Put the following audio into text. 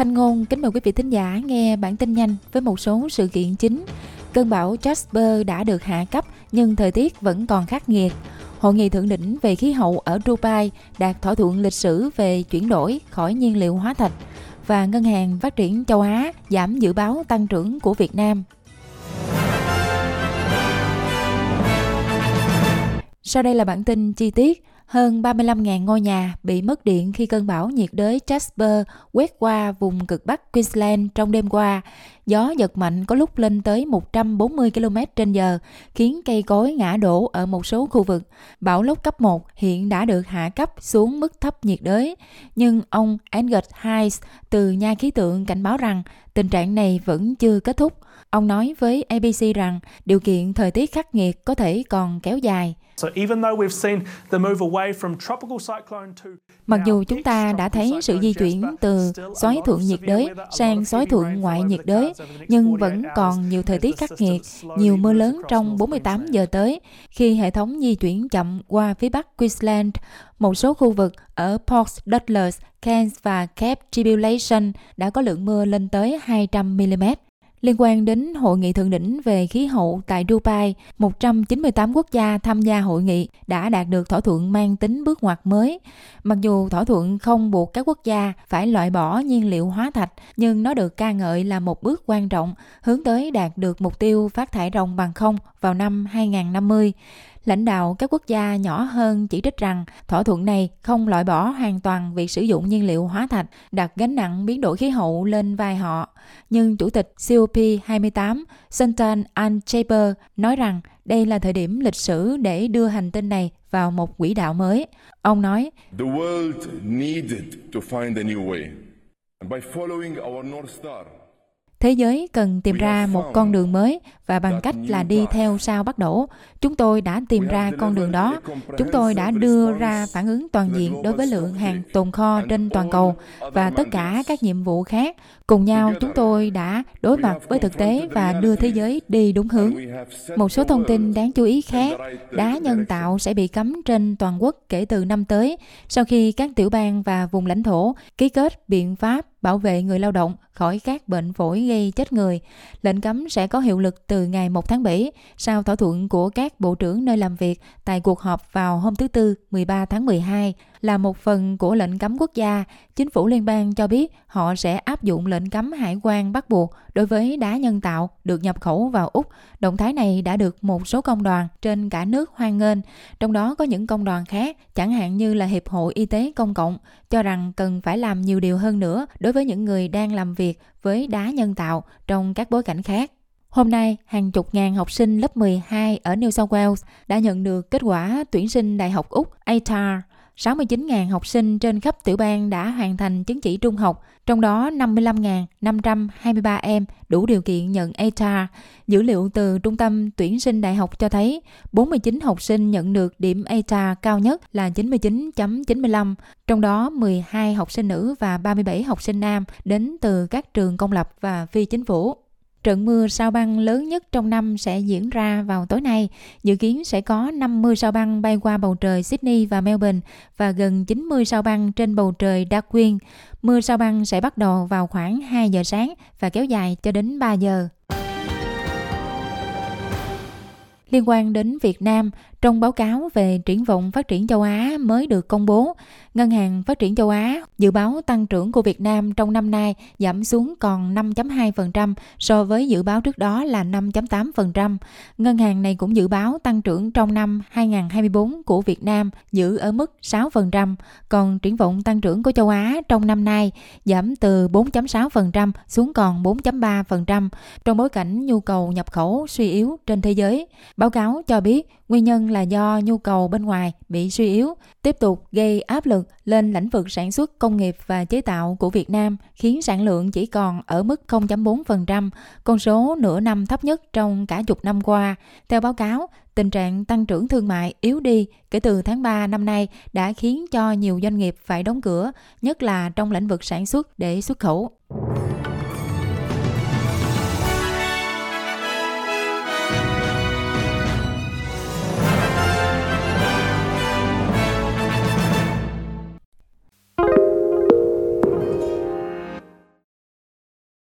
Thanh Ngôn kính mời quý vị thính giả nghe bản tin nhanh với một số sự kiện chính. Cơn bão Jasper đã được hạ cấp, nhưng thời tiết vẫn còn khắc nghiệt. Hội nghị thượng đỉnh về khí hậu ở Dubai đạt thỏa thuận lịch sử về chuyển đổi khỏi nhiên liệu hóa thạch và Ngân hàng Phát triển châu Á giảm dự báo tăng trưởng của Việt Nam. Sau đây là bản tin chi tiết. Hơn 35.000 ngôi nhà bị mất điện khi cơn bão nhiệt đới Jasper quét qua vùng cực Bắc Queensland trong đêm qua. Gió giật mạnh có lúc lên tới 140 km h khiến cây cối ngã đổ ở một số khu vực. Bão lốc cấp 1 hiện đã được hạ cấp xuống mức thấp nhiệt đới. Nhưng ông Angus Hayes từ nhà khí tượng cảnh báo rằng tình trạng này vẫn chưa kết thúc. Ông nói với ABC rằng điều kiện thời tiết khắc nghiệt có thể còn kéo dài. Mặc dù chúng ta đã thấy sự di chuyển từ xoáy thuận nhiệt đới sang xoáy thuận ngoại nhiệt đới, nhưng vẫn còn nhiều thời tiết khắc nghiệt, nhiều mưa lớn trong 48 giờ tới khi hệ thống di chuyển chậm qua phía bắc Queensland. Một số khu vực ở Port Douglas, Cairns và Cape Tribulation đã có lượng mưa lên tới 200 mm. Liên quan đến hội nghị thượng đỉnh về khí hậu tại Dubai, 198 quốc gia tham gia hội nghị đã đạt được thỏa thuận mang tính bước ngoặt mới. Mặc dù thỏa thuận không buộc các quốc gia phải loại bỏ nhiên liệu hóa thạch, nhưng nó được ca ngợi là một bước quan trọng hướng tới đạt được mục tiêu phát thải ròng bằng không vào năm 2050. Lãnh đạo các quốc gia nhỏ hơn chỉ trích rằng thỏa thuận này không loại bỏ hoàn toàn việc sử dụng nhiên liệu hóa thạch, đặt gánh nặng biến đổi khí hậu lên vai họ. Nhưng Chủ tịch COP28 Sultan Al-Jaber nói rằng đây là thời điểm lịch sử để đưa hành tinh này vào một quỹ đạo mới. Ông nói, The world needed to find a new way. And by following our North Star, Thế giới cần tìm ra một con đường mới và bằng cách là đi theo sao bắt đổ. Chúng tôi đã tìm ra con đường đó. Chúng tôi đã đưa ra phản ứng toàn diện đối với lượng hàng tồn kho trên toàn cầu và tất cả các nhiệm vụ khác. Cùng nhau chúng tôi đã đối mặt với thực tế và đưa thế giới đi đúng hướng. Một số thông tin đáng chú ý khác, đá nhân tạo sẽ bị cấm trên toàn quốc kể từ năm tới sau khi các tiểu bang và vùng lãnh thổ ký kết biện pháp bảo vệ người lao động khỏi các bệnh phổi gây chết người. Lệnh cấm sẽ có hiệu lực từ ngày 1 tháng 7 sau thỏa thuận của các bộ trưởng nơi làm việc tại cuộc họp vào hôm thứ Tư 13 tháng 12 là một phần của lệnh cấm quốc gia. Chính phủ liên bang cho biết họ sẽ áp dụng lệnh cấm hải quan bắt buộc đối với đá nhân tạo được nhập khẩu vào Úc. Động thái này đã được một số công đoàn trên cả nước hoan nghênh, trong đó có những công đoàn khác, chẳng hạn như là Hiệp hội Y tế Công cộng, cho rằng cần phải làm nhiều điều hơn nữa đối với những người đang làm việc với đá nhân tạo trong các bối cảnh khác. Hôm nay, hàng chục ngàn học sinh lớp 12 ở New South Wales đã nhận được kết quả tuyển sinh Đại học Úc ATAR 69.000 học sinh trên khắp tiểu bang đã hoàn thành chứng chỉ trung học, trong đó 55.523 em đủ điều kiện nhận ATAR. Dữ liệu từ Trung tâm tuyển sinh đại học cho thấy 49 học sinh nhận được điểm ATAR cao nhất là 99.95, trong đó 12 học sinh nữ và 37 học sinh nam đến từ các trường công lập và phi chính phủ. Trận mưa sao băng lớn nhất trong năm sẽ diễn ra vào tối nay. Dự kiến sẽ có 50 sao băng bay qua bầu trời Sydney và Melbourne và gần 90 sao băng trên bầu trời Darwin. Mưa sao băng sẽ bắt đầu vào khoảng 2 giờ sáng và kéo dài cho đến 3 giờ. Liên quan đến Việt Nam, trong báo cáo về triển vọng phát triển châu Á mới được công bố, Ngân hàng Phát triển châu Á dự báo tăng trưởng của Việt Nam trong năm nay giảm xuống còn 5.2% so với dự báo trước đó là 5.8%. Ngân hàng này cũng dự báo tăng trưởng trong năm 2024 của Việt Nam giữ ở mức 6%, còn triển vọng tăng trưởng của châu Á trong năm nay giảm từ 4.6% xuống còn 4.3% trong bối cảnh nhu cầu nhập khẩu suy yếu trên thế giới. Báo cáo cho biết Nguyên nhân là do nhu cầu bên ngoài bị suy yếu, tiếp tục gây áp lực lên lĩnh vực sản xuất công nghiệp và chế tạo của Việt Nam, khiến sản lượng chỉ còn ở mức 0.4%, con số nửa năm thấp nhất trong cả chục năm qua. Theo báo cáo, tình trạng tăng trưởng thương mại yếu đi kể từ tháng 3 năm nay đã khiến cho nhiều doanh nghiệp phải đóng cửa, nhất là trong lĩnh vực sản xuất để xuất khẩu.